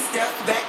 step back.